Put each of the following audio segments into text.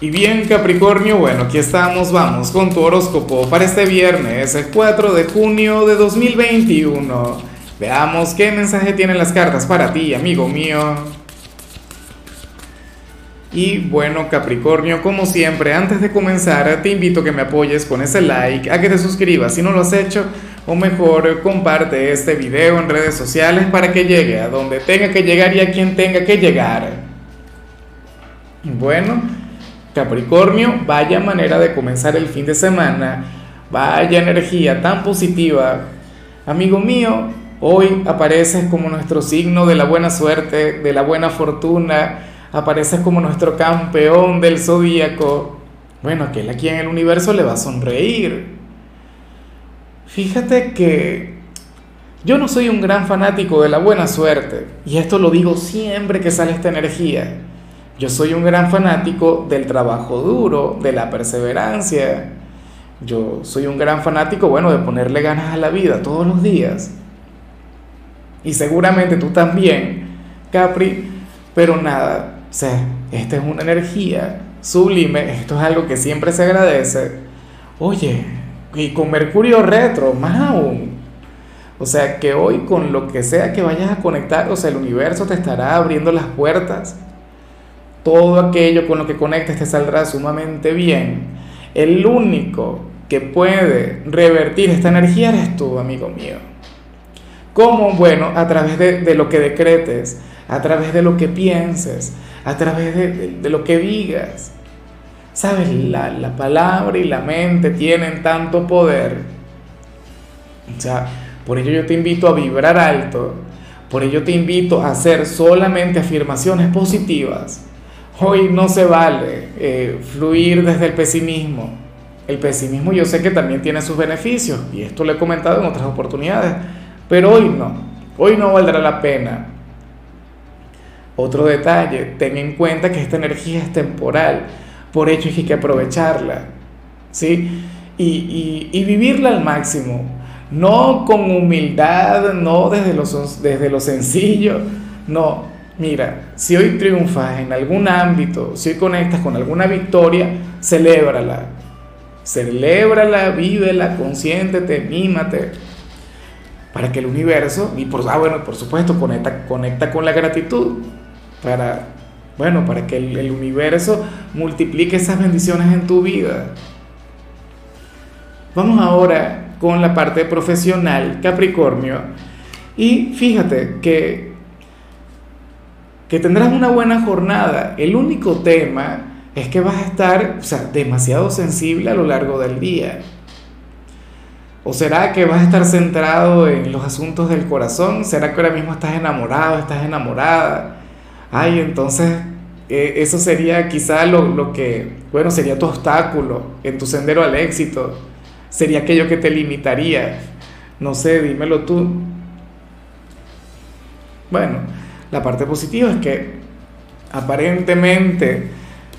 Y bien Capricornio, bueno, aquí estamos, vamos con tu horóscopo para este viernes, el 4 de junio de 2021. Veamos qué mensaje tienen las cartas para ti, amigo mío. Y bueno Capricornio, como siempre, antes de comenzar te invito a que me apoyes con ese like, a que te suscribas si no lo has hecho, o mejor comparte este video en redes sociales para que llegue a donde tenga que llegar y a quien tenga que llegar. Bueno, Capricornio, vaya manera de comenzar el fin de semana, vaya energía tan positiva. Amigo mío, hoy apareces como nuestro signo de la buena suerte, de la buena fortuna, apareces como nuestro campeón del zodíaco. Bueno, aquel aquí en el universo le va a sonreír. Fíjate que yo no soy un gran fanático de la buena suerte, y esto lo digo siempre que sale esta energía. Yo soy un gran fanático del trabajo duro, de la perseverancia. Yo soy un gran fanático, bueno, de ponerle ganas a la vida todos los días. Y seguramente tú también, Capri. Pero nada, o sea, esta es una energía sublime, esto es algo que siempre se agradece. Oye, y con Mercurio retro, más aún. O sea, que hoy con lo que sea que vayas a conectar, o sea, el universo te estará abriendo las puertas todo aquello con lo que conectes te saldrá sumamente bien. El único que puede revertir esta energía eres tú, amigo mío. ¿Cómo? Bueno, a través de, lo que decretes, a través de lo que pienses, a través de, lo que digas. ¿Sabes? La, la palabra y la mente tienen tanto poder. O sea, por ello yo te invito a vibrar alto, por ello te invito a hacer solamente afirmaciones positivas Hoy no se vale eh, fluir desde el pesimismo. El pesimismo yo sé que también tiene sus beneficios y esto lo he comentado en otras oportunidades, pero hoy no, hoy no valdrá la pena. Otro detalle, ten en cuenta que esta energía es temporal, por hecho hay que aprovecharla, ¿sí? Y, y, vivirla al máximo, no con humildad, no desde lo, desde lo sencillo, no, Mira, si hoy triunfas en algún ámbito, si hoy conectas con alguna victoria, celébrala. Celébrala, vívela, consiéntete, mímate. Para que el universo, y por, ah, bueno, por supuesto, conecta, conecta con la gratitud. Para, bueno, para que el, el universo multiplique esas bendiciones en tu vida. Vamos ahora con la parte profesional, Capricornio. Y fíjate que que tendrás una buena jornada. El único tema es que vas a estar, o sea, demasiado sensible a lo largo del día. ¿O será que vas a estar centrado en los asuntos del corazón? ¿Será que ahora mismo estás enamorado, estás enamorada? Ay, entonces eh, eso sería quizá lo, lo, que, bueno, sería tu obstáculo en tu sendero al éxito. Sería aquello que te limitaría. No sé, dímelo tú. Bueno, la parte positiva es que aparentemente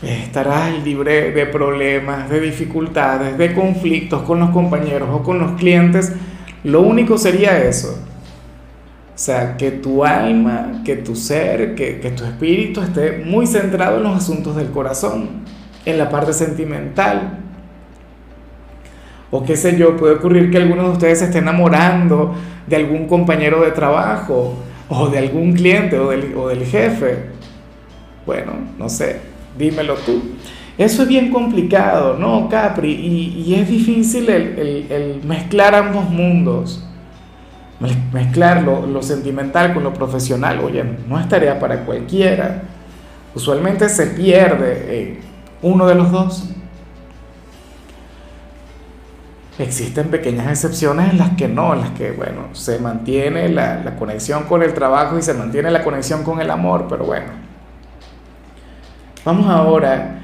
estarás libre de problemas, de dificultades, de conflictos con los compañeros o con los clientes. Lo único sería eso. O sea, que tu alma, que tu ser, que, que tu espíritu esté muy centrado en los asuntos del corazón, en la parte sentimental. O qué sé yo, puede ocurrir que alguno de ustedes se esté enamorando de algún compañero de trabajo o de algún cliente o del, o del jefe. Bueno, no sé, dímelo tú. Eso es bien complicado, ¿no, Capri? Y, y es difícil el, el, mezclar ambos mundos. Mezclar lo, sentimental con lo profesional, oye, no es tarea para cualquiera. Usualmente se pierde uno de los dos. Existen pequeñas excepciones en las que no, en las que, bueno, se mantiene la, la, conexión con el trabajo y se mantiene la conexión con el amor, pero bueno. Vamos ahora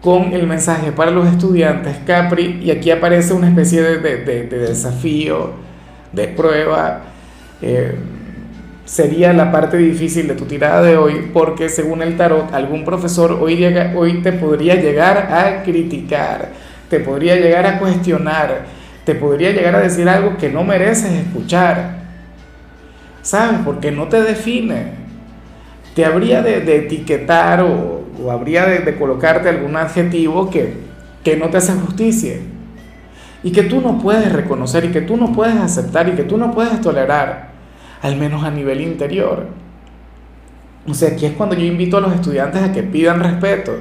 con el mensaje para los estudiantes Capri y aquí aparece una especie de, de, de, de desafío, de prueba. Eh, sería la parte difícil de tu tirada de hoy porque según el tarot algún profesor hoy, llega, hoy te podría llegar a criticar te podría llegar a cuestionar, te podría llegar a decir algo que no mereces escuchar. ¿Sabes? Porque no te define. Te habría de, etiquetar o, habría de, colocarte algún adjetivo que, que no te hace justicia y que tú no puedes reconocer y que tú no puedes aceptar y que tú no puedes tolerar, al menos a nivel interior. O sea, aquí es cuando yo invito a los estudiantes a que pidan respeto.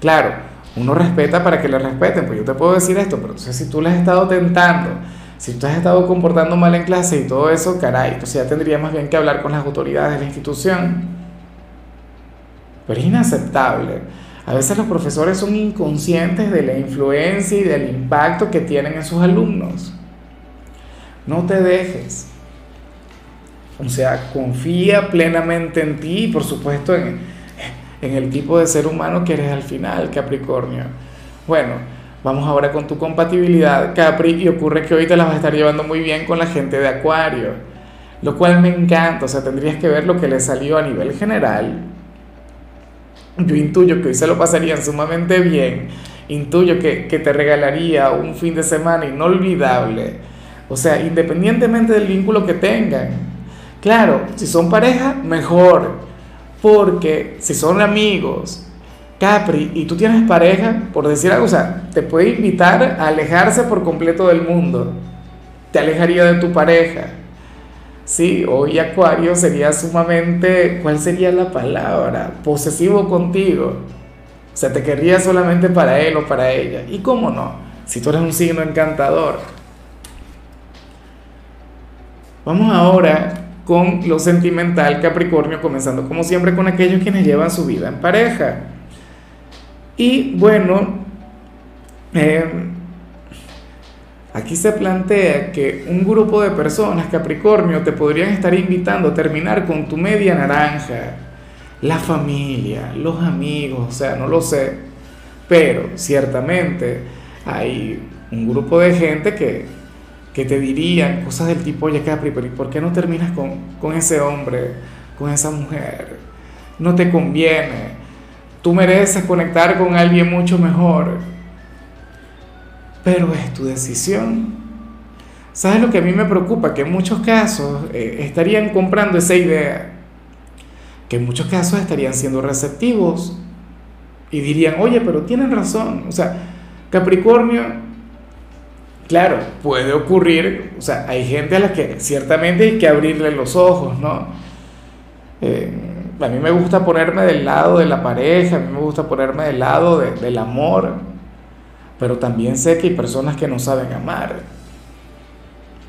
Claro, uno respeta para que le respeten, pues yo te puedo decir esto, pero entonces si tú le has estado tentando, si tú has estado comportando mal en clase y todo eso, caray, entonces ya tendría más bien que hablar con las autoridades de la institución. Pero es inaceptable. A veces los profesores son inconscientes de la influencia y del impacto que tienen en sus alumnos. No te dejes. O sea, confía plenamente en ti y por supuesto en, en el tipo de ser humano que eres al final, Capricornio. Bueno, vamos ahora con tu compatibilidad, Capri, y ocurre que hoy te la vas a estar llevando muy bien con la gente de Acuario, lo cual me encanta, o sea, tendrías que ver lo que le salió a nivel general. Yo intuyo que hoy se lo pasarían sumamente bien, intuyo que, que te regalaría un fin de semana inolvidable, o sea, independientemente del vínculo que tengan. Claro, si son pareja, mejor porque si son amigos, Capri, y tú tienes pareja, por decir algo, o sea, te puede invitar a alejarse por completo del mundo. Te alejaría de tu pareja. Sí, hoy Acuario sería sumamente, ¿cuál sería la palabra? Posesivo contigo. O sea, te querría solamente para él o para ella. ¿Y cómo no? Si tú eres un signo encantador. Vamos ahora con lo sentimental Capricornio, comenzando como siempre con aquellos quienes llevan su vida en pareja. Y bueno, em, aquí se plantea que un grupo de personas, Capricornio, te podrían estar invitando a terminar con tu media naranja, la familia, los amigos, o sea, no lo sé, pero ciertamente hay un grupo de gente que que te dirían cosas del tipo, oye Capri, pero ¿por qué no terminas con, con ese hombre, con esa mujer? No te conviene. Tú mereces conectar con alguien mucho mejor. Pero es tu decisión. ¿Sabes lo que a mí me preocupa? Que en muchos casos eh, estarían comprando esa idea. Que en muchos casos estarían siendo receptivos. Y dirían, oye, pero tienen razón. O sea, Capricornio Claro, puede ocurrir, o sea, hay gente a la que ciertamente hay que abrirle los ojos, ¿no? Eh, a mí me gusta ponerme del lado de la pareja, a mí me gusta ponerme del lado del amor, pero también sé que hay personas que no saben amar.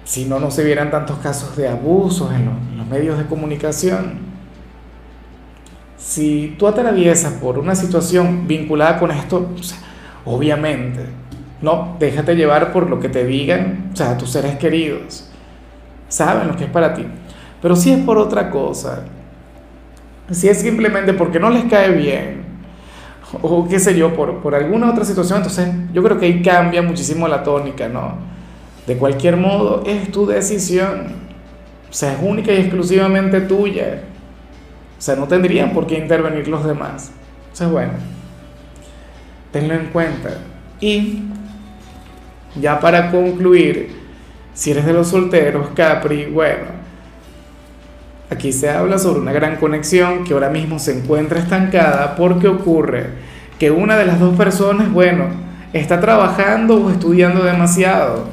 Si no, no se vieran tantos casos de abusos en los, medios de comunicación. Si tú atraviesas por una situación vinculada con esto, obviamente, no, déjate llevar por lo que te digan, o sea, tus seres queridos. Saben lo que es para ti. Pero si es por otra cosa, si es simplemente porque no les cae bien, o qué sé yo, por, por alguna otra situación, entonces yo creo que ahí cambia muchísimo la tónica, ¿no? De cualquier modo, es tu decisión. O sea, es única y exclusivamente tuya. O sea, no tendrían por qué intervenir los demás. O sea, bueno, tenlo en cuenta. Y ya para concluir, si eres de los solteros, Capri, bueno, aquí se habla sobre una gran conexión que ahora mismo se encuentra estancada porque ocurre que una de las dos personas, bueno, está trabajando o estudiando demasiado.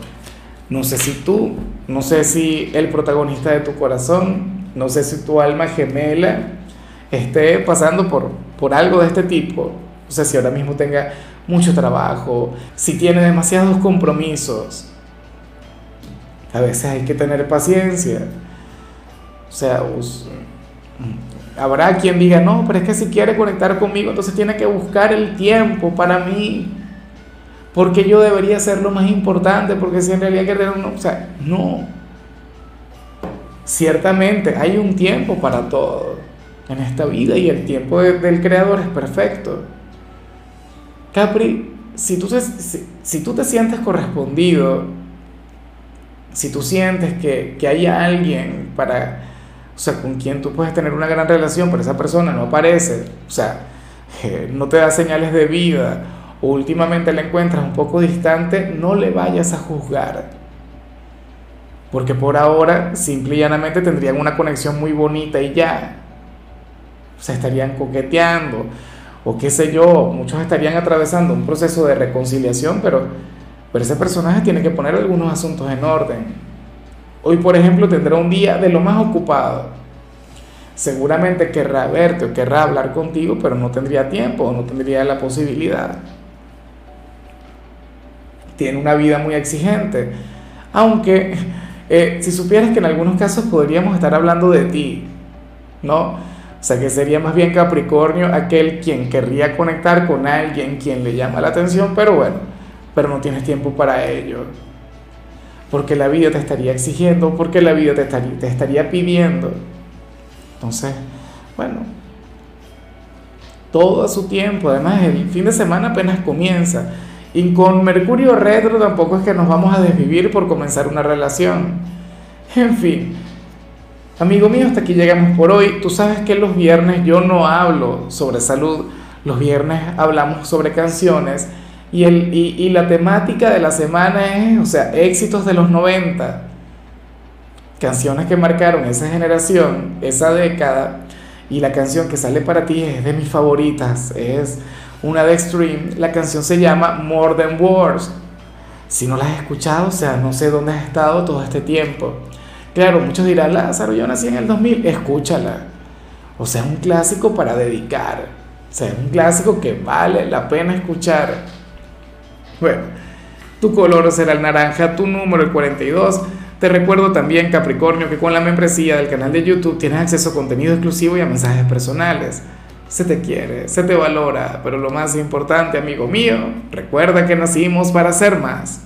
No sé si tú, no sé si el protagonista de tu corazón, no sé si tu alma gemela esté pasando por, por algo de este tipo. O sea, si ahora mismo tenga mucho trabajo, si tiene demasiados compromisos. A veces hay que tener paciencia. O sea, habrá quien diga, no, pero es que si quiere conectar conmigo, entonces tiene que buscar el tiempo para mí. Porque yo debería ser lo más importante, porque si en realidad quiere tener O sea, no. Ciertamente hay un tiempo para todo en esta vida y el tiempo del creador es perfecto. Capri, si tú, te, sientes correspondido, si tú sientes que, que hay alguien para, o sea, con quien tú puedes tener una gran relación, pero esa persona no aparece, o sea, no te da señales de vida, o últimamente la encuentras un poco distante, no le vayas a juzgar. Porque por ahora, simple y llanamente, tendrían una conexión muy bonita y ya. O sea, estarían coqueteando o qué sé yo, muchos estarían atravesando un proceso de reconciliación, pero, pero ese personaje tiene que poner algunos asuntos en orden. Hoy, por ejemplo, tendrá un día de lo más ocupado. Seguramente querrá verte o querrá hablar contigo, pero no tendría tiempo o no tendría la posibilidad. Tiene una vida muy exigente. Aunque, eh, si supieras que en algunos casos podríamos estar hablando de ti, ¿no? O sea que sería más bien Capricornio aquel quien querría conectar con alguien, quien le llama la atención, pero bueno, pero no tienes tiempo para ello. Porque la vida te estaría exigiendo, porque la vida te estaría, te estaría pidiendo. Entonces, bueno, todo su tiempo. Además, el fin de semana apenas comienza. Y con Mercurio retro tampoco es que nos vamos a desvivir por comenzar una relación. En fin, Amigo mío, hasta aquí llegamos por hoy. Tú sabes que los viernes yo no hablo sobre salud, los viernes hablamos sobre canciones y, el, y, la temática de la semana es, o sea, éxitos de los 90, canciones que marcaron esa generación, esa década, y la canción que sale para ti es de mis favoritas, es una de Extreme, la canción se llama More Than Words. Si no la has escuchado, o sea, no sé dónde has estado todo este tiempo. Claro, muchos dirán, Lázaro, yo nací en el 2000, escúchala. O sea, es un clásico para dedicar. O sea, es un clásico que vale la pena escuchar. Bueno, tu color será el naranja, tu número el 42. Te recuerdo también, Capricornio, que con la membresía del canal de YouTube tienes acceso a contenido exclusivo y a mensajes personales. Se te quiere, se te valora, pero lo más importante, amigo mío, recuerda que nacimos para ser más.